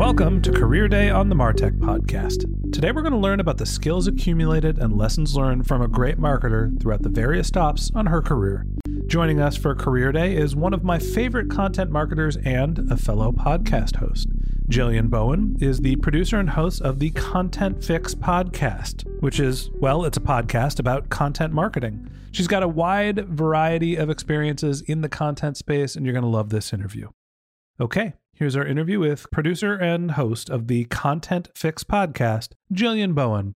Welcome to Career Day on the Martech podcast. Today we're going to learn about the skills accumulated and lessons learned from a great marketer throughout the various stops on her career. Joining us for Career Day is one of my favorite content marketers and a fellow podcast host. Jillian Bowen is the producer and host of the Content Fix podcast, which is, well, it's a podcast about content marketing. She's got a wide variety of experiences in the content space, and you're going to love this interview. Okay, Here's our interview with producer and host of the Content Fix podcast, Jillian Bowen.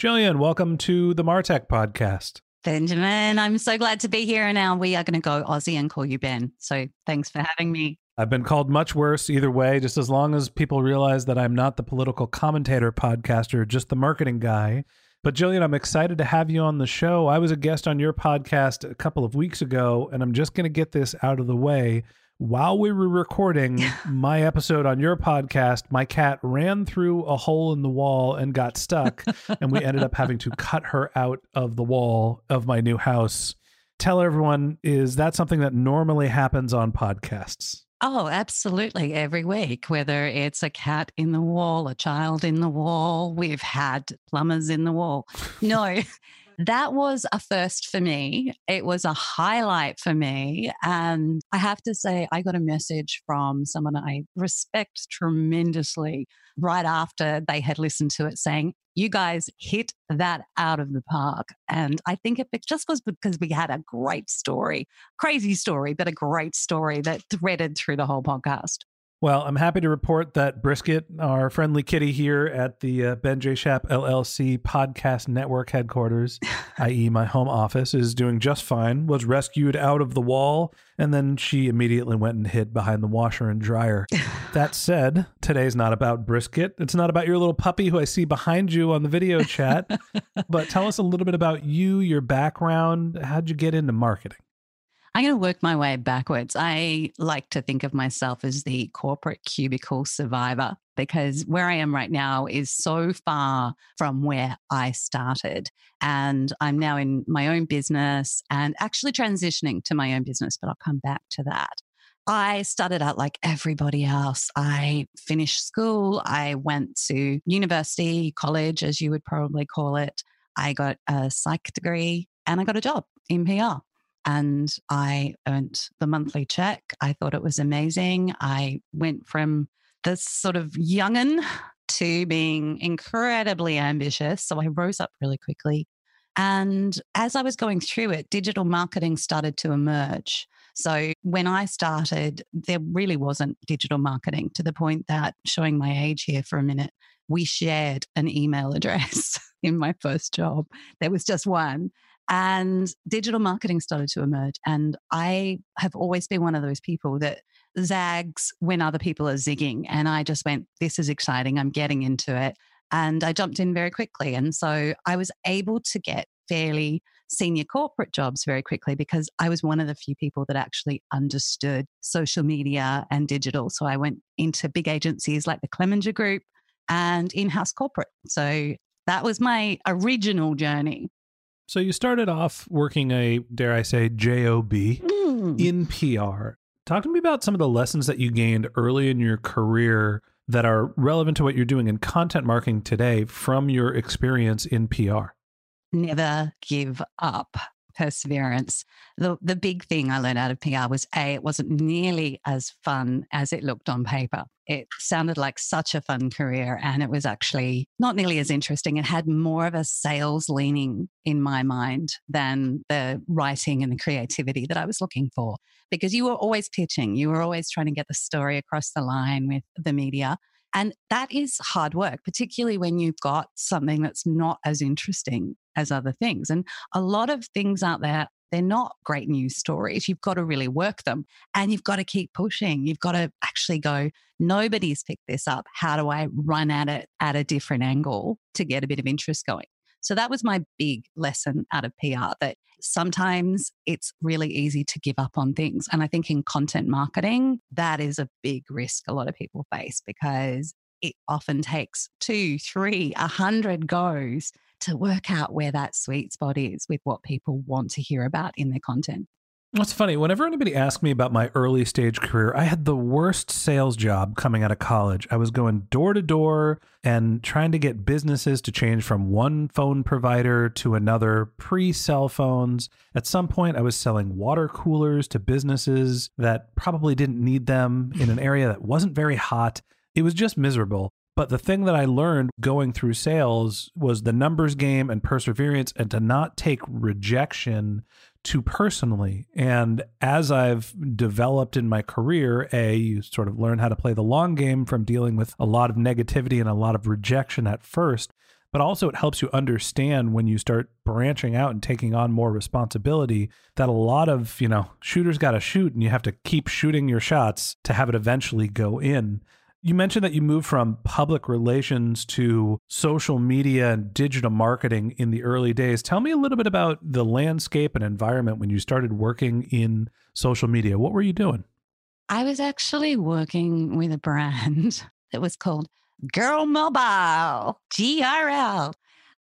Jillian, welcome to the Martech podcast. Benjamin, I'm so glad to be here. And now we are going to go Aussie and call you Ben. So thanks for having me. I've been called much worse either way, just as long as people realize that I'm not the political commentator podcaster, just the marketing guy. But Jillian, I'm excited to have you on the show. I was a guest on your podcast a couple of weeks ago, and I'm just going to get this out of the way while we were recording my episode on your podcast, my cat ran through a hole in the wall and got stuck. and we ended up having to cut her out of the wall of my new house. Tell everyone, is that something that normally happens on podcasts? Oh, absolutely. Every week, whether it's a cat in the wall, a child in the wall, we've had plumbers in the wall. No, that was a first for me. It was a highlight for me. And I have to say, I got a message from someone I respect tremendously right after they had listened to it saying, you guys hit that out of the park. And I think it just was because we had a great story, crazy story, but a great story that threaded through the whole podcast. Well, I'm happy to report that Brisket, our friendly kitty here at the uh, Ben J. Shap LLC podcast network headquarters, i.e., my home office, is doing just fine. Was rescued out of the wall, and then she immediately went and hid behind the washer and dryer. that said, today's not about Brisket. It's not about your little puppy who I see behind you on the video chat. but tell us a little bit about you, your background. How'd you get into marketing? I'm going to work my way backwards. I like to think of myself as the corporate cubicle survivor because where I am right now is so far from where I started. And I'm now in my own business and actually transitioning to my own business, but I'll come back to that. I started out like everybody else. I finished school. I went to university, college, as you would probably call it. I got a psych degree and I got a job in PR and I earned the monthly check. I thought it was amazing. I went from this sort of youngin to being incredibly ambitious. So I rose up really quickly. And as I was going through it, digital marketing started to emerge. So when I started, there really wasn't digital marketing to the point that showing my age here for a minute, we shared an email address in my first job. There was just one and digital marketing started to emerge. And I have always been one of those people that zags when other people are zigging. And I just went, this is exciting. I'm getting into it. And I jumped in very quickly. And so I was able to get fairly senior corporate jobs very quickly because I was one of the few people that actually understood social media and digital. So I went into big agencies like the Clemenger Group and in house corporate. So that was my original journey. So you started off working a, dare I say, JOB Mm. in PR. Talk to me about some of the lessons that you gained early in your career that are relevant to what you're doing in content marketing today from your experience in PR. Never give up. Perseverance. The the big thing I learned out of PR was A, it wasn't nearly as fun as it looked on paper. It sounded like such a fun career and it was actually not nearly as interesting. It had more of a sales leaning in my mind than the writing and the creativity that I was looking for. Because you were always pitching, you were always trying to get the story across the line with the media. And that is hard work, particularly when you've got something that's not as interesting as other things. And a lot of things out there, they're not great news stories. You've got to really work them and you've got to keep pushing. You've got to actually go, nobody's picked this up. How do I run at it at a different angle to get a bit of interest going? So that was my big lesson out of PR that sometimes it's really easy to give up on things. And I think in content marketing, that is a big risk a lot of people face because it often takes two, three, a hundred goes to work out where that sweet spot is with what people want to hear about in their content. What's funny, whenever anybody asks me about my early stage career, I had the worst sales job coming out of college. I was going door to door and trying to get businesses to change from one phone provider to another pre cell phones. At some point, I was selling water coolers to businesses that probably didn't need them in an area that wasn't very hot. It was just miserable. But the thing that I learned going through sales was the numbers game and perseverance and to not take rejection too personally. And as I've developed in my career, A, you sort of learn how to play the long game from dealing with a lot of negativity and a lot of rejection at first. But also, it helps you understand when you start branching out and taking on more responsibility that a lot of, you know, shooters got to shoot and you have to keep shooting your shots to have it eventually go in. You mentioned that you moved from public relations to social media and digital marketing in the early days. Tell me a little bit about the landscape and environment when you started working in social media. What were you doing? I was actually working with a brand that was called Girl Mobile, GRL.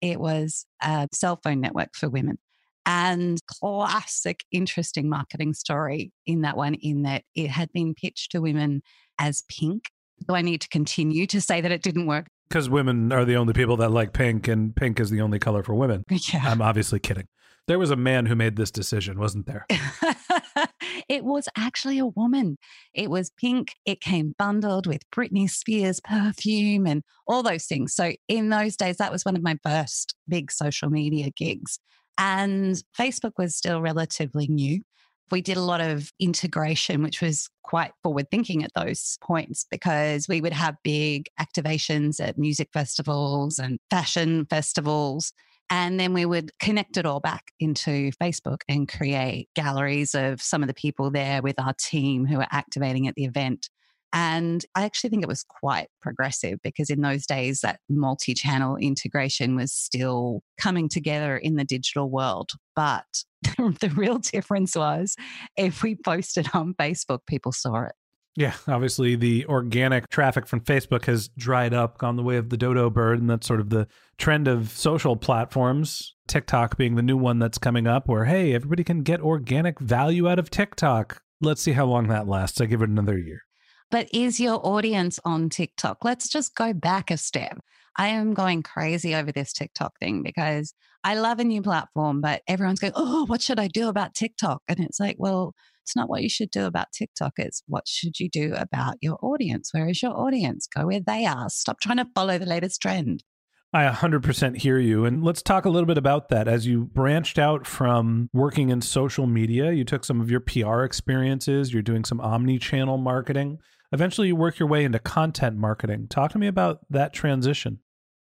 It was a cell phone network for women. And classic, interesting marketing story in that one, in that it had been pitched to women as pink do I need to continue to say that it didn't work? Because women are the only people that like pink, and pink is the only color for women. Yeah. I'm obviously kidding. There was a man who made this decision, wasn't there? it was actually a woman. It was pink. It came bundled with Britney Spears perfume and all those things. So, in those days, that was one of my first big social media gigs. And Facebook was still relatively new we did a lot of integration, which was quite forward thinking at those points because we would have big activations at music festivals and fashion festivals. And then we would connect it all back into Facebook and create galleries of some of the people there with our team who are activating at the event. And I actually think it was quite progressive because in those days, that multi channel integration was still coming together in the digital world. But the real difference was if we posted on Facebook, people saw it. Yeah, obviously the organic traffic from Facebook has dried up on the way of the dodo bird, and that's sort of the trend of social platforms. TikTok being the new one that's coming up, where hey, everybody can get organic value out of TikTok. Let's see how long that lasts. I give it another year. But is your audience on TikTok? Let's just go back a step. I am going crazy over this TikTok thing because I love a new platform, but everyone's going, oh, what should I do about TikTok? And it's like, well, it's not what you should do about TikTok. It's what should you do about your audience? Where is your audience? Go where they are. Stop trying to follow the latest trend. I 100% hear you. And let's talk a little bit about that. As you branched out from working in social media, you took some of your PR experiences, you're doing some omni channel marketing. Eventually, you work your way into content marketing. Talk to me about that transition.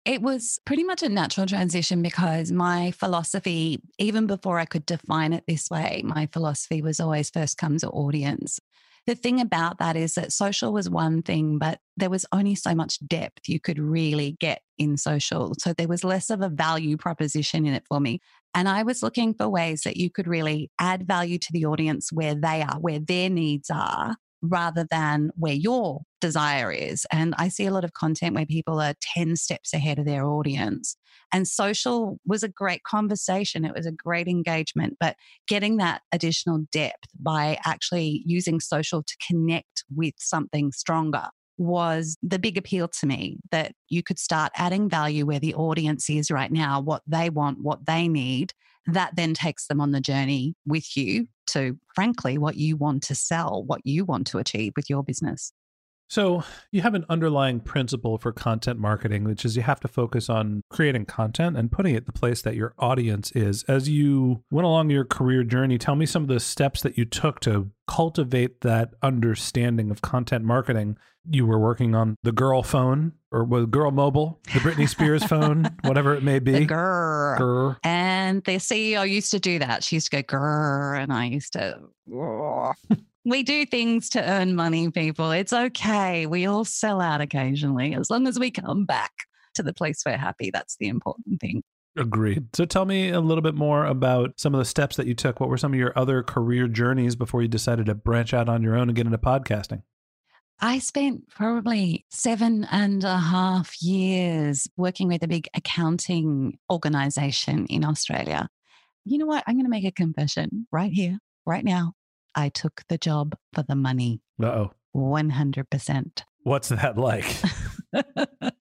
It was pretty much a natural transition because my philosophy, even before I could define it this way, my philosophy was always first comes audience. The thing about that is that social was one thing, but there was only so much depth you could really get in social. So there was less of a value proposition in it for me. And I was looking for ways that you could really add value to the audience where they are, where their needs are, rather than where your desire is. And I see a lot of content where people are 10 steps ahead of their audience. And social was a great conversation. It was a great engagement, but getting that additional depth by actually using social to connect with something stronger was the big appeal to me that you could start adding value where the audience is right now, what they want, what they need. That then takes them on the journey with you to, frankly, what you want to sell, what you want to achieve with your business. So, you have an underlying principle for content marketing, which is you have to focus on creating content and putting it the place that your audience is. As you went along your career journey, tell me some of the steps that you took to cultivate that understanding of content marketing. You were working on the girl phone or was girl mobile, the Britney Spears phone, whatever it may be. The grr. Grr. And the CEO used to do that. She used to go grr, and I used to. we do things to earn money, people. It's okay. We all sell out occasionally. As long as we come back to the place we're happy, that's the important thing. Agreed. So tell me a little bit more about some of the steps that you took. What were some of your other career journeys before you decided to branch out on your own and get into podcasting? I spent probably seven and a half years working with a big accounting organization in Australia. You know what? I'm going to make a confession right here, right now. I took the job for the money. Uh oh. 100%. What's that like?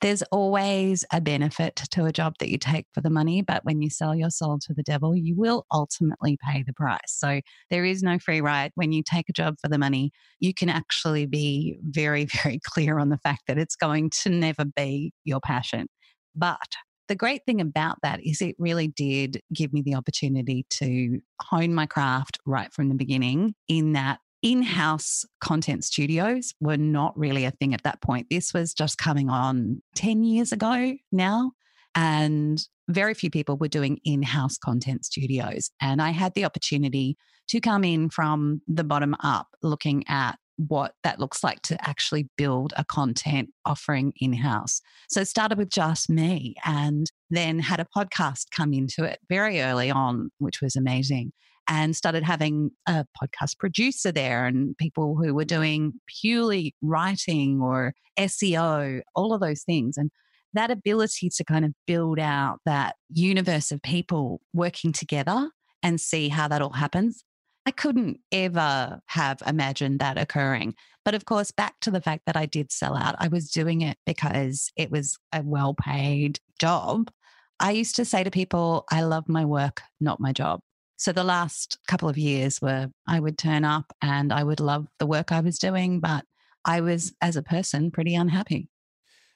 There's always a benefit to a job that you take for the money, but when you sell your soul to the devil, you will ultimately pay the price. So there is no free ride. When you take a job for the money, you can actually be very, very clear on the fact that it's going to never be your passion. But the great thing about that is it really did give me the opportunity to hone my craft right from the beginning in that in house content studios were not really a thing at that point. This was just coming on 10 years ago now. And very few people were doing in house content studios. And I had the opportunity to come in from the bottom up, looking at what that looks like to actually build a content offering in house. So it started with just me and then had a podcast come into it very early on, which was amazing and started having a podcast producer there and people who were mm-hmm. doing purely writing or SEO, all of those things. And that ability to kind of build out that universe of people working together and see how that all happens. I couldn't ever have imagined that occurring. But of course, back to the fact that I did sell out, I was doing it because it was a well paid job. I used to say to people, I love my work, not my job. So the last couple of years were I would turn up and I would love the work I was doing, but I was, as a person, pretty unhappy.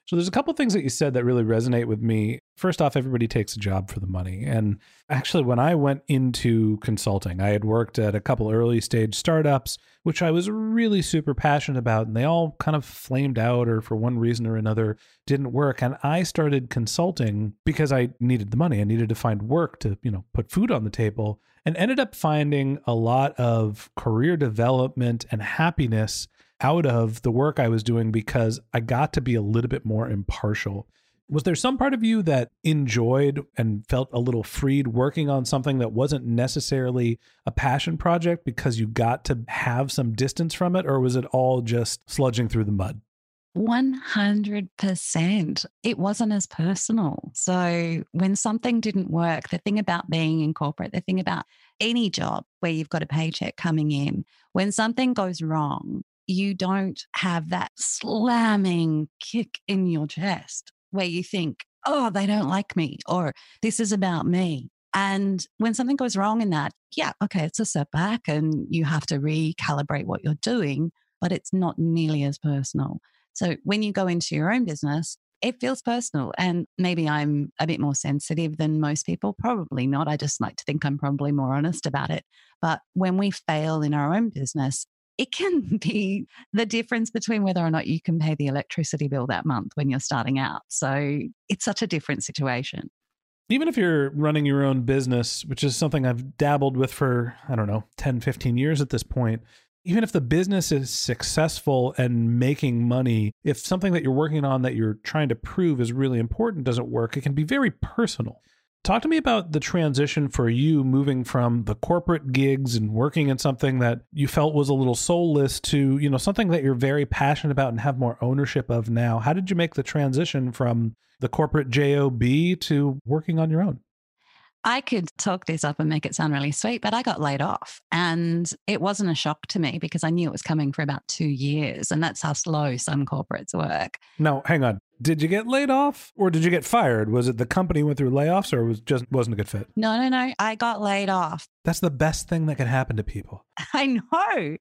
So there's a couple things that you said that really resonate with me. First off, everybody takes a job for the money. And actually, when I went into consulting, I had worked at a couple early stage startups, which I was really super passionate about, and they all kind of flamed out or for one reason or another didn't work. And I started consulting because I needed the money. I needed to find work to, you know, put food on the table and ended up finding a lot of career development and happiness out of the work I was doing because I got to be a little bit more impartial. Was there some part of you that enjoyed and felt a little freed working on something that wasn't necessarily a passion project because you got to have some distance from it? Or was it all just sludging through the mud? 100%. It wasn't as personal. So when something didn't work, the thing about being in corporate, the thing about any job where you've got a paycheck coming in, when something goes wrong, you don't have that slamming kick in your chest where you think, oh, they don't like me or this is about me. And when something goes wrong in that, yeah, okay, it's a setback and you have to recalibrate what you're doing, but it's not nearly as personal. So when you go into your own business, it feels personal. And maybe I'm a bit more sensitive than most people. Probably not. I just like to think I'm probably more honest about it. But when we fail in our own business, it can be the difference between whether or not you can pay the electricity bill that month when you're starting out. So it's such a different situation. Even if you're running your own business, which is something I've dabbled with for, I don't know, 10, 15 years at this point, even if the business is successful and making money, if something that you're working on that you're trying to prove is really important doesn't work, it can be very personal. Talk to me about the transition for you moving from the corporate gigs and working in something that you felt was a little soulless to, you know, something that you're very passionate about and have more ownership of now. How did you make the transition from the corporate job to working on your own? I could talk this up and make it sound really sweet, but I got laid off. And it wasn't a shock to me because I knew it was coming for about two years. And that's how slow some corporates work. No, hang on. Did you get laid off or did you get fired? Was it the company went through layoffs or was just wasn't a good fit? No, no, no. I got laid off. That's the best thing that could happen to people. I know.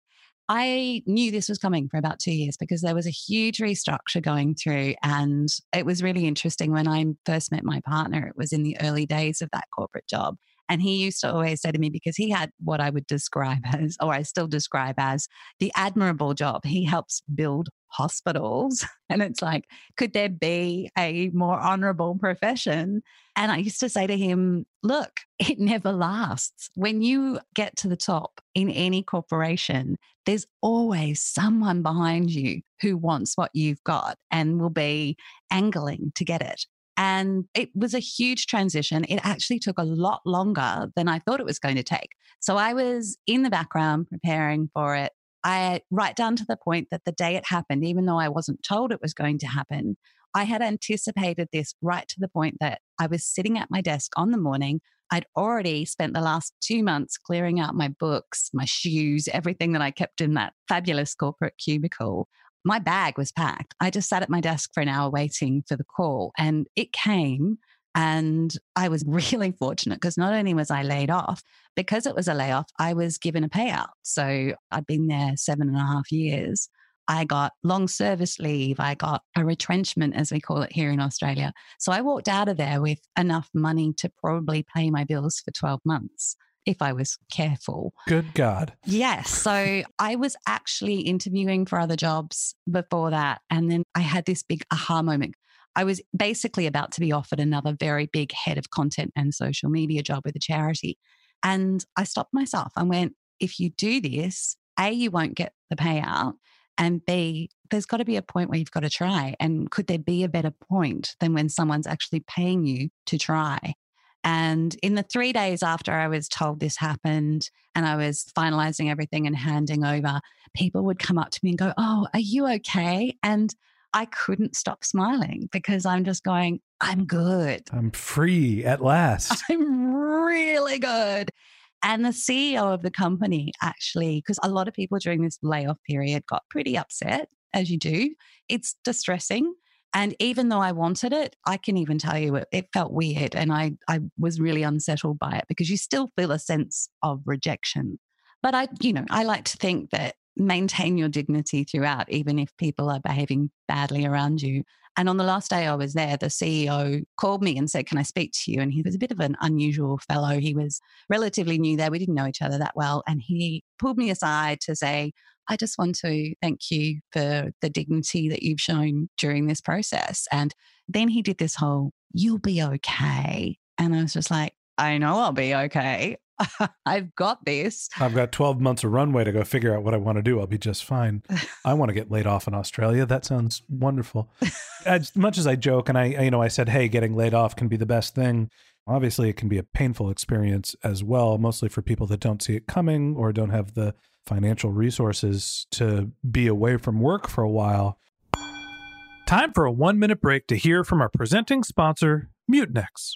I knew this was coming for about two years because there was a huge restructure going through. And it was really interesting when I first met my partner, it was in the early days of that corporate job. And he used to always say to me, because he had what I would describe as, or I still describe as, the admirable job. He helps build hospitals. And it's like, could there be a more honorable profession? And I used to say to him, look, it never lasts. When you get to the top in any corporation, there's always someone behind you who wants what you've got and will be angling to get it. And it was a huge transition. It actually took a lot longer than I thought it was going to take. So I was in the background preparing for it. I right down to the point that the day it happened, even though I wasn't told it was going to happen, I had anticipated this right to the point that I was sitting at my desk on the morning. I'd already spent the last two months clearing out my books, my shoes, everything that I kept in that fabulous corporate cubicle my bag was packed. I just sat at my desk for an hour waiting for the call and it came. And I was really fortunate because not only was I laid off, because it was a layoff, I was given a payout. So I'd been there seven and a half years. I got long service leave. I got a retrenchment, as we call it here in Australia. So I walked out of there with enough money to probably pay my bills for 12 months if I was careful. Good God. Yes. So I was actually interviewing for other jobs before that. And then I had this big aha moment. I was basically about to be offered another very big head of content and social media job with a charity. And I stopped myself and went, if you do this, A, you won't get the payout. And B, there's got to be a point where you've got to try. And could there be a better point than when someone's actually paying you to try? And in the three days after I was told this happened and I was finalizing everything and handing over, people would come up to me and go, Oh, are you okay? And I couldn't stop smiling because I'm just going, I'm good. I'm free at last. I'm really good. And the CEO of the company actually, because a lot of people during this layoff period got pretty upset, as you do. It's distressing. And even though I wanted it, I can even tell you it, it, felt weird. And I, I was really unsettled by it because you still feel a sense of rejection. But I, you know, I like to think that maintain your dignity throughout, even if people are behaving badly around you. And on the last day I was there, the CEO called me and said, Can I speak to you? And he was a bit of an unusual fellow. He was relatively new there. We didn't know each other that well. And he pulled me aside to say, I just want to thank you for the dignity that you've shown during this process. And then he did this whole, you'll be okay. And I was just like, I know I'll be okay. I've got this. I've got 12 months of runway to go figure out what I want to do. I'll be just fine. I want to get laid off in Australia. That sounds wonderful. as much as I joke and I, you know, I said, hey, getting laid off can be the best thing. Obviously, it can be a painful experience as well, mostly for people that don't see it coming or don't have the financial resources to be away from work for a while. Time for a one minute break to hear from our presenting sponsor, Mutinex.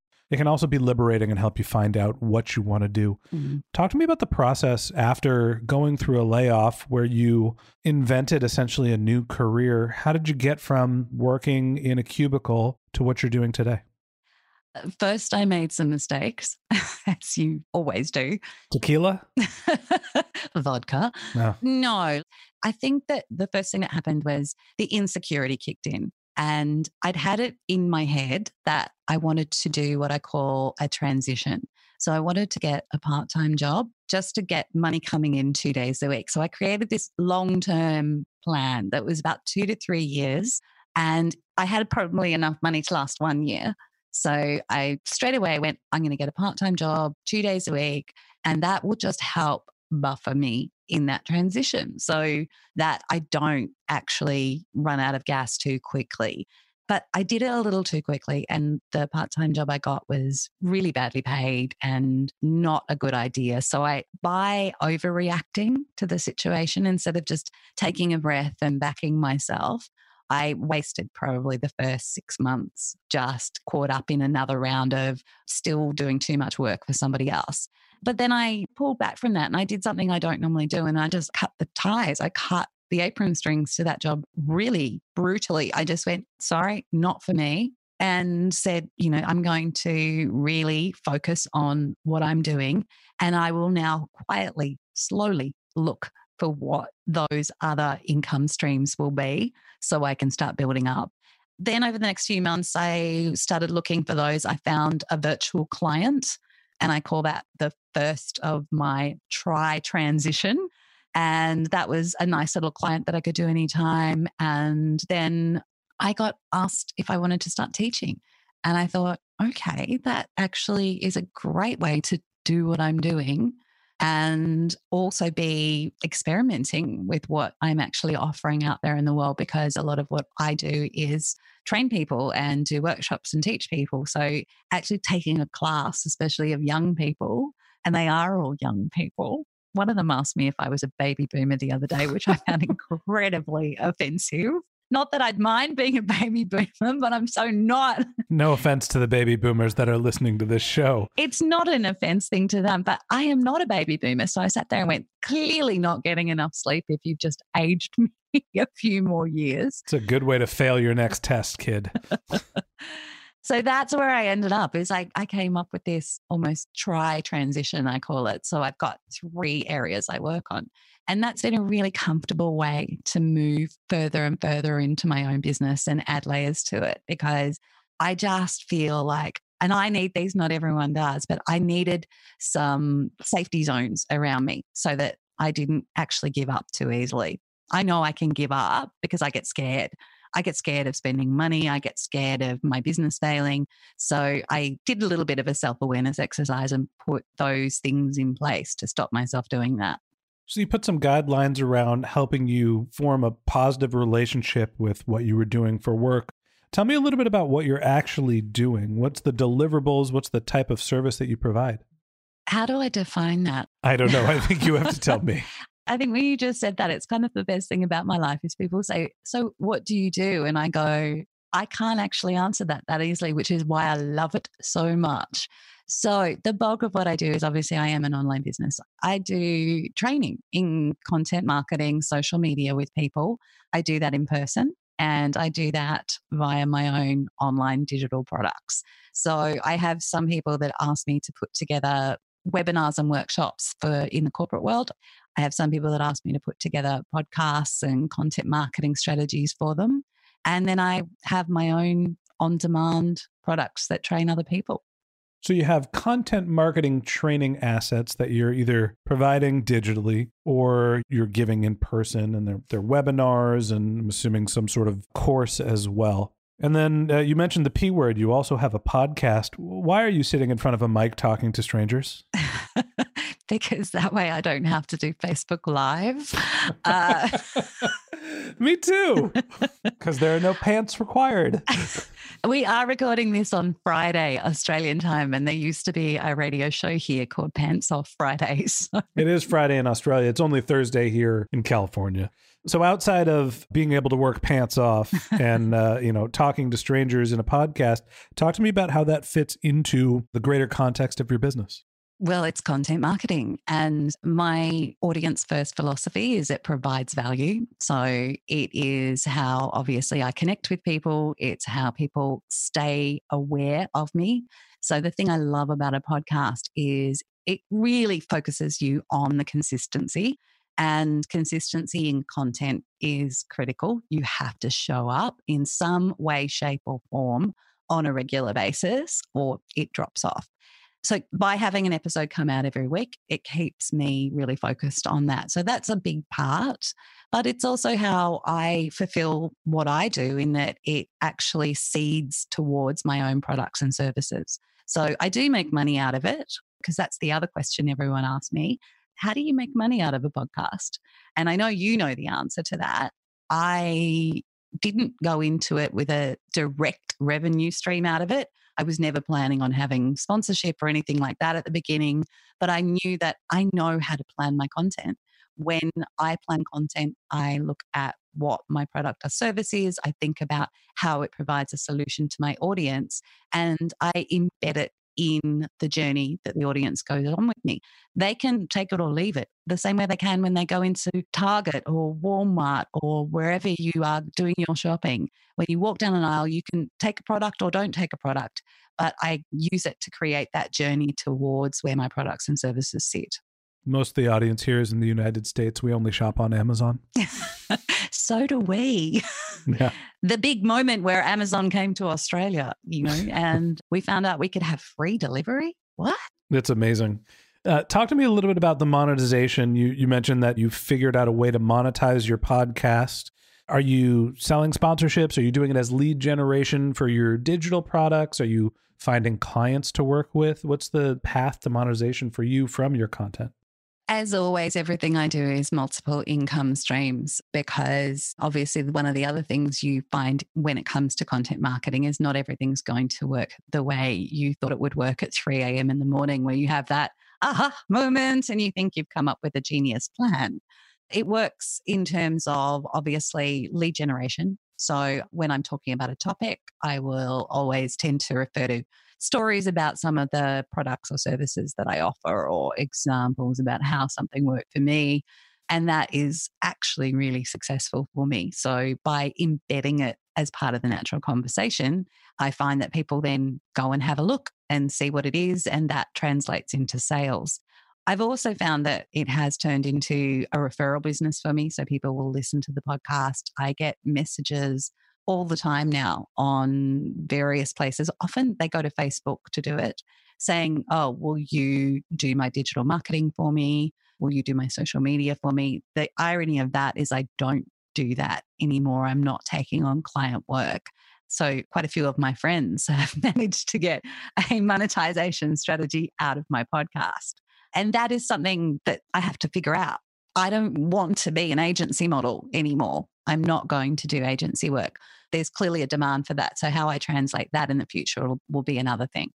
It can also be liberating and help you find out what you want to do. Mm-hmm. Talk to me about the process after going through a layoff where you invented essentially a new career. How did you get from working in a cubicle to what you're doing today? First, I made some mistakes, as you always do. Tequila? Vodka. No. No, I think that the first thing that happened was the insecurity kicked in. And I'd had it in my head that I wanted to do what I call a transition. So I wanted to get a part time job just to get money coming in two days a week. So I created this long term plan that was about two to three years. And I had probably enough money to last one year. So I straight away went, I'm going to get a part time job two days a week. And that will just help buffer me in that transition so that I don't actually run out of gas too quickly. But I did it a little too quickly, and the part time job I got was really badly paid and not a good idea. So, I, by overreacting to the situation instead of just taking a breath and backing myself, I wasted probably the first six months just caught up in another round of still doing too much work for somebody else. But then I pulled back from that and I did something I don't normally do. And I just cut the ties. I cut the apron strings to that job really brutally. I just went, sorry, not for me. And said, you know, I'm going to really focus on what I'm doing. And I will now quietly, slowly look for what those other income streams will be so I can start building up. Then over the next few months, I started looking for those. I found a virtual client and I call that the first of my try transition. And that was a nice little client that I could do anytime. And then I got asked if I wanted to start teaching. And I thought, okay, that actually is a great way to do what I'm doing and also be experimenting with what I'm actually offering out there in the world because a lot of what I do is train people and do workshops and teach people. So, actually taking a class, especially of young people, and they are all young people. One of them asked me if I was a baby boomer the other day, which I found incredibly offensive. Not that I'd mind being a baby boomer, but I'm so not. No offense to the baby boomers that are listening to this show. It's not an offense thing to them, but I am not a baby boomer. So I sat there and went, clearly not getting enough sleep if you've just aged me a few more years. It's a good way to fail your next test, kid. so that's where I ended up. Is like I came up with this almost try transition, I call it. So I've got three areas I work on. And that's been a really comfortable way to move further and further into my own business and add layers to it because I just feel like, and I need these, not everyone does, but I needed some safety zones around me so that I didn't actually give up too easily. I know I can give up because I get scared. I get scared of spending money. I get scared of my business failing. So I did a little bit of a self awareness exercise and put those things in place to stop myself doing that. So you put some guidelines around helping you form a positive relationship with what you were doing for work. Tell me a little bit about what you're actually doing. What's the deliverables? What's the type of service that you provide? How do I define that? I don't know. I think you have to tell me. I think when you just said that, it's kind of the best thing about my life is people say, So what do you do? And I go, I can't actually answer that that easily, which is why I love it so much. So, the bulk of what I do is obviously I am an online business. I do training in content marketing, social media with people. I do that in person and I do that via my own online digital products. So, I have some people that ask me to put together webinars and workshops for in the corporate world. I have some people that ask me to put together podcasts and content marketing strategies for them. And then I have my own on demand products that train other people. So you have content marketing training assets that you're either providing digitally or you're giving in person and they're, they're webinars and I'm assuming some sort of course as well. And then uh, you mentioned the P word. You also have a podcast. Why are you sitting in front of a mic talking to strangers? because that way I don't have to do Facebook Live. Uh, Me too, because there are no pants required. we are recording this on Friday, Australian time, and there used to be a radio show here called Pants Off Fridays. it is Friday in Australia. It's only Thursday here in California. So outside of being able to work pants off and uh, you know talking to strangers in a podcast, talk to me about how that fits into the greater context of your business. Well, it's content marketing. And my audience first philosophy is it provides value. So it is how obviously I connect with people, it's how people stay aware of me. So the thing I love about a podcast is it really focuses you on the consistency. And consistency in content is critical. You have to show up in some way, shape, or form on a regular basis, or it drops off. So by having an episode come out every week, it keeps me really focused on that. So that's a big part. But it's also how I fulfill what I do in that it actually seeds towards my own products and services. So I do make money out of it because that's the other question everyone asks me. How do you make money out of a podcast? And I know you know the answer to that. I didn't go into it with a direct revenue stream out of it. I was never planning on having sponsorship or anything like that at the beginning, but I knew that I know how to plan my content. When I plan content, I look at what my product or service is. I think about how it provides a solution to my audience and I embed it in the journey that the audience goes on with me. They can take it or leave it the same way they can when they go into Target or Walmart or wherever you are doing your shopping. When you walk down an aisle, you can take a product or don't take a product, but I use it to create that journey towards where my products and services sit. Most of the audience here is in the United States. We only shop on Amazon. so do we. Yeah. the big moment where Amazon came to Australia, you know, and we found out we could have free delivery. What? It's amazing. Uh, talk to me a little bit about the monetization. You you mentioned that you figured out a way to monetize your podcast. Are you selling sponsorships? Are you doing it as lead generation for your digital products? Are you finding clients to work with? What's the path to monetization for you from your content? As always, everything I do is multiple income streams because obviously, one of the other things you find when it comes to content marketing is not everything's going to work the way you thought it would work at 3 a.m. in the morning, where you have that aha moment and you think you've come up with a genius plan. It works in terms of obviously lead generation. So, when I'm talking about a topic, I will always tend to refer to stories about some of the products or services that I offer or examples about how something worked for me. And that is actually really successful for me. So by embedding it as part of the natural conversation, I find that people then go and have a look and see what it is, and that translates into sales. I've also found that it has turned into a referral business for me. So people will listen to the podcast. I get messages all the time now on various places. Often they go to Facebook to do it, saying, Oh, will you do my digital marketing for me? Will you do my social media for me? The irony of that is I don't do that anymore. I'm not taking on client work. So, quite a few of my friends have managed to get a monetization strategy out of my podcast. And that is something that I have to figure out. I don't want to be an agency model anymore. I'm not going to do agency work. There's clearly a demand for that. So, how I translate that in the future will, will be another thing.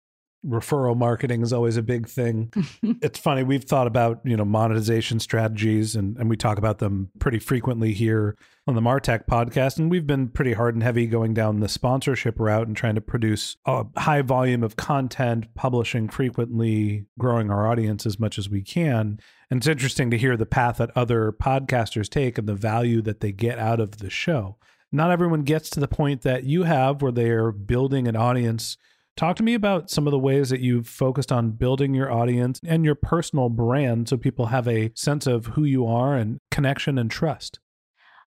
Referral marketing is always a big thing. it's funny, we've thought about, you know, monetization strategies and, and we talk about them pretty frequently here on the Martech podcast. And we've been pretty hard and heavy going down the sponsorship route and trying to produce a high volume of content, publishing frequently, growing our audience as much as we can. And it's interesting to hear the path that other podcasters take and the value that they get out of the show. Not everyone gets to the point that you have where they are building an audience. Talk to me about some of the ways that you've focused on building your audience and your personal brand so people have a sense of who you are and connection and trust.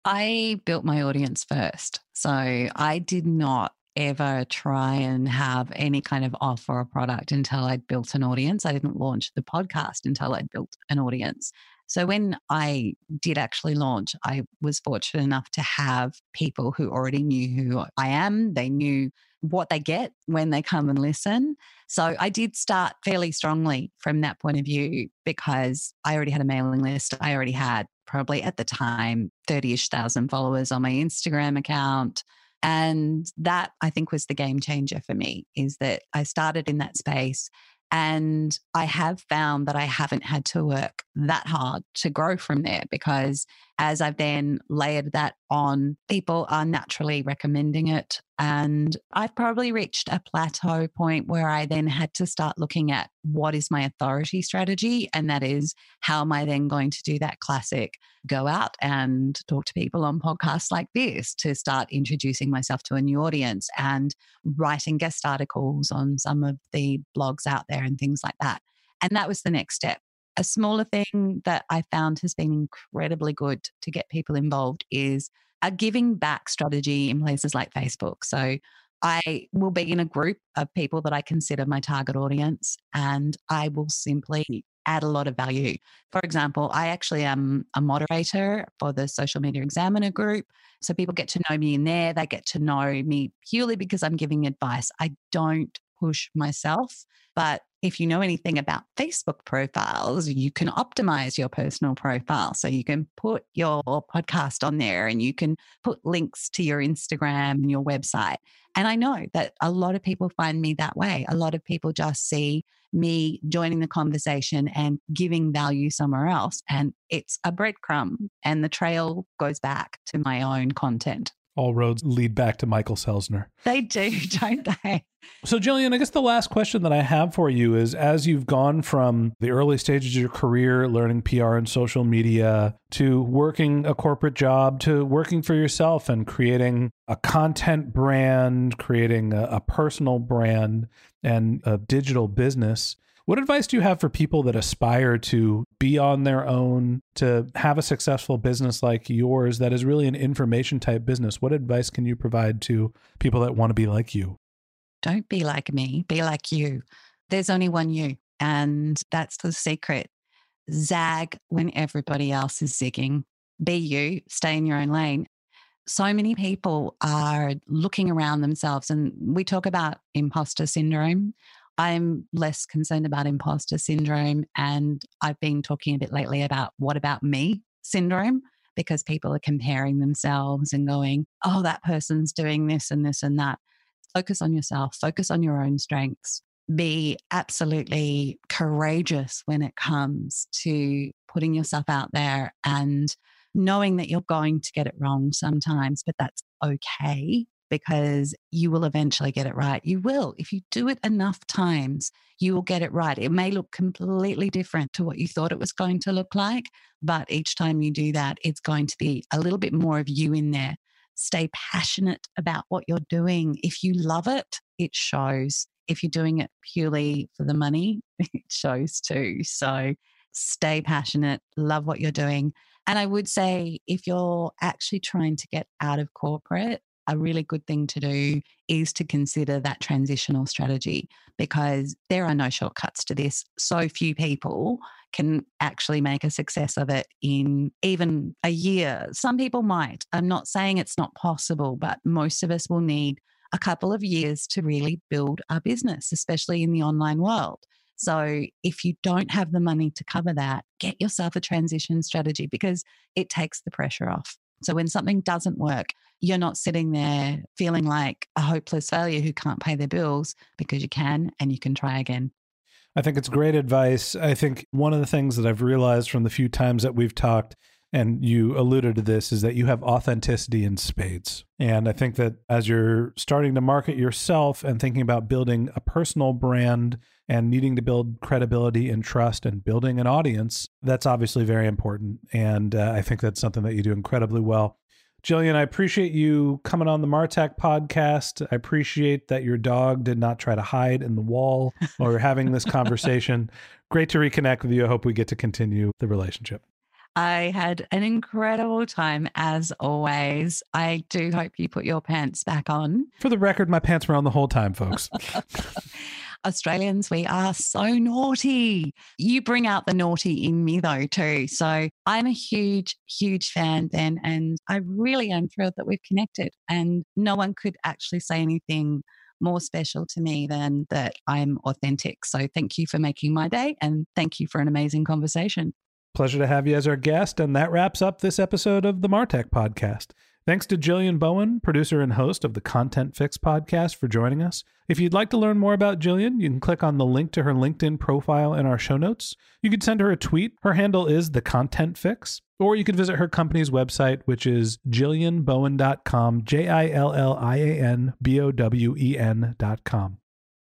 I built my audience first. So I did not ever try and have any kind of offer or product until I'd built an audience. I didn't launch the podcast until I'd built an audience. So when I did actually launch, I was fortunate enough to have people who already knew who I am. They knew what they get when they come and listen. So I did start fairly strongly from that point of view because I already had a mailing list. I already had probably at the time 30 ish thousand followers on my Instagram account. And that I think was the game changer for me is that I started in that space and I have found that I haven't had to work that hard to grow from there because as I've then layered that on, people are naturally recommending it. And I've probably reached a plateau point where I then had to start looking at what is my authority strategy. And that is, how am I then going to do that classic go out and talk to people on podcasts like this to start introducing myself to a new audience and writing guest articles on some of the blogs out there and things like that. And that was the next step. A smaller thing that I found has been incredibly good to get people involved is a giving back strategy in places like Facebook. So I will be in a group of people that I consider my target audience, and I will simply add a lot of value. For example, I actually am a moderator for the Social Media Examiner group. So people get to know me in there. They get to know me purely because I'm giving advice. I don't push myself, but if you know anything about Facebook profiles, you can optimize your personal profile. So you can put your podcast on there and you can put links to your Instagram and your website. And I know that a lot of people find me that way. A lot of people just see me joining the conversation and giving value somewhere else. And it's a breadcrumb, and the trail goes back to my own content all roads lead back to Michael Selsner. They do, don't they? So, Jillian, I guess the last question that I have for you is as you've gone from the early stages of your career, learning PR and social media, to working a corporate job, to working for yourself and creating a content brand, creating a, a personal brand, and a digital business. What advice do you have for people that aspire to be on their own, to have a successful business like yours that is really an information type business? What advice can you provide to people that want to be like you? Don't be like me, be like you. There's only one you, and that's the secret. Zag when everybody else is zigging. Be you, stay in your own lane so many people are looking around themselves and we talk about imposter syndrome I'm less concerned about imposter syndrome. And I've been talking a bit lately about what about me syndrome because people are comparing themselves and going, oh, that person's doing this and this and that. Focus on yourself, focus on your own strengths. Be absolutely courageous when it comes to putting yourself out there and knowing that you're going to get it wrong sometimes, but that's okay because you will eventually get it right. You will. If you do it enough times, you will get it right. It may look completely different to what you thought it was going to look like, but each time you do that, it's going to be a little bit more of you in there. Stay passionate about what you're doing. If you love it, it shows. If you're doing it purely for the money, it shows too. So stay passionate, love what you're doing. And I would say if you're actually trying to get out of corporate, a really good thing to do is to consider that transitional strategy because there are no shortcuts to this. So few people can actually make a success of it in even a year. Some people might. I'm not saying it's not possible, but most of us will need a couple of years to really build our business, especially in the online world. So, if you don't have the money to cover that, get yourself a transition strategy because it takes the pressure off. So, when something doesn't work, you're not sitting there feeling like a hopeless failure who can't pay their bills because you can and you can try again. I think it's great advice. I think one of the things that I've realized from the few times that we've talked, and you alluded to this, is that you have authenticity in spades. And I think that as you're starting to market yourself and thinking about building a personal brand and needing to build credibility and trust and building an audience, that's obviously very important. And uh, I think that's something that you do incredibly well. Jillian, I appreciate you coming on the Martech podcast. I appreciate that your dog did not try to hide in the wall or having this conversation. Great to reconnect with you. I hope we get to continue the relationship. I had an incredible time as always. I do hope you put your pants back on. For the record, my pants were on the whole time, folks. Australians, we are so naughty. You bring out the naughty in me, though, too. So I'm a huge, huge fan, Ben, and I really am thrilled that we've connected. And no one could actually say anything more special to me than that I'm authentic. So thank you for making my day and thank you for an amazing conversation. Pleasure to have you as our guest. And that wraps up this episode of the Martech podcast. Thanks to Jillian Bowen, producer and host of the Content Fix podcast, for joining us. If you'd like to learn more about Jillian, you can click on the link to her LinkedIn profile in our show notes. You could send her a tweet. Her handle is the Content Fix. Or you could visit her company's website, which is jillianbowen.com, J I L L I A N B O W E N.com.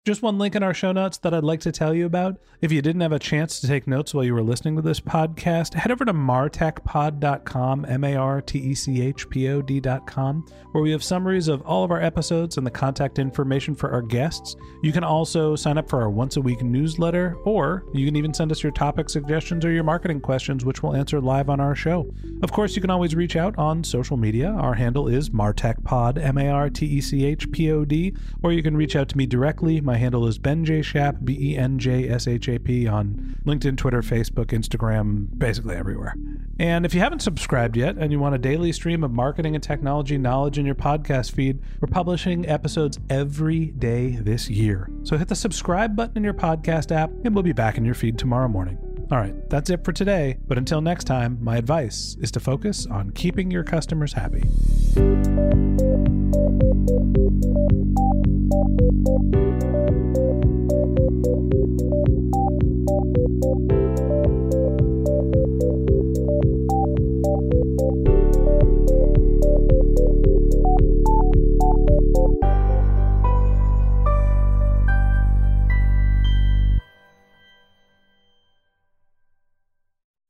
Just one link in our show notes that I'd like to tell you about. If you didn't have a chance to take notes while you were listening to this podcast, head over to martechpod.com, M A R T E C H P O D.com, where we have summaries of all of our episodes and the contact information for our guests. You can also sign up for our once a week newsletter, or you can even send us your topic suggestions or your marketing questions, which we'll answer live on our show. Of course, you can always reach out on social media. Our handle is martechpod, M A R T E C H P O D, or you can reach out to me directly. My handle is Ben J. Shap, B E N J S H A P, on LinkedIn, Twitter, Facebook, Instagram, basically everywhere. And if you haven't subscribed yet and you want a daily stream of marketing and technology knowledge in your podcast feed, we're publishing episodes every day this year. So hit the subscribe button in your podcast app, and we'll be back in your feed tomorrow morning. All right, that's it for today. But until next time, my advice is to focus on keeping your customers happy.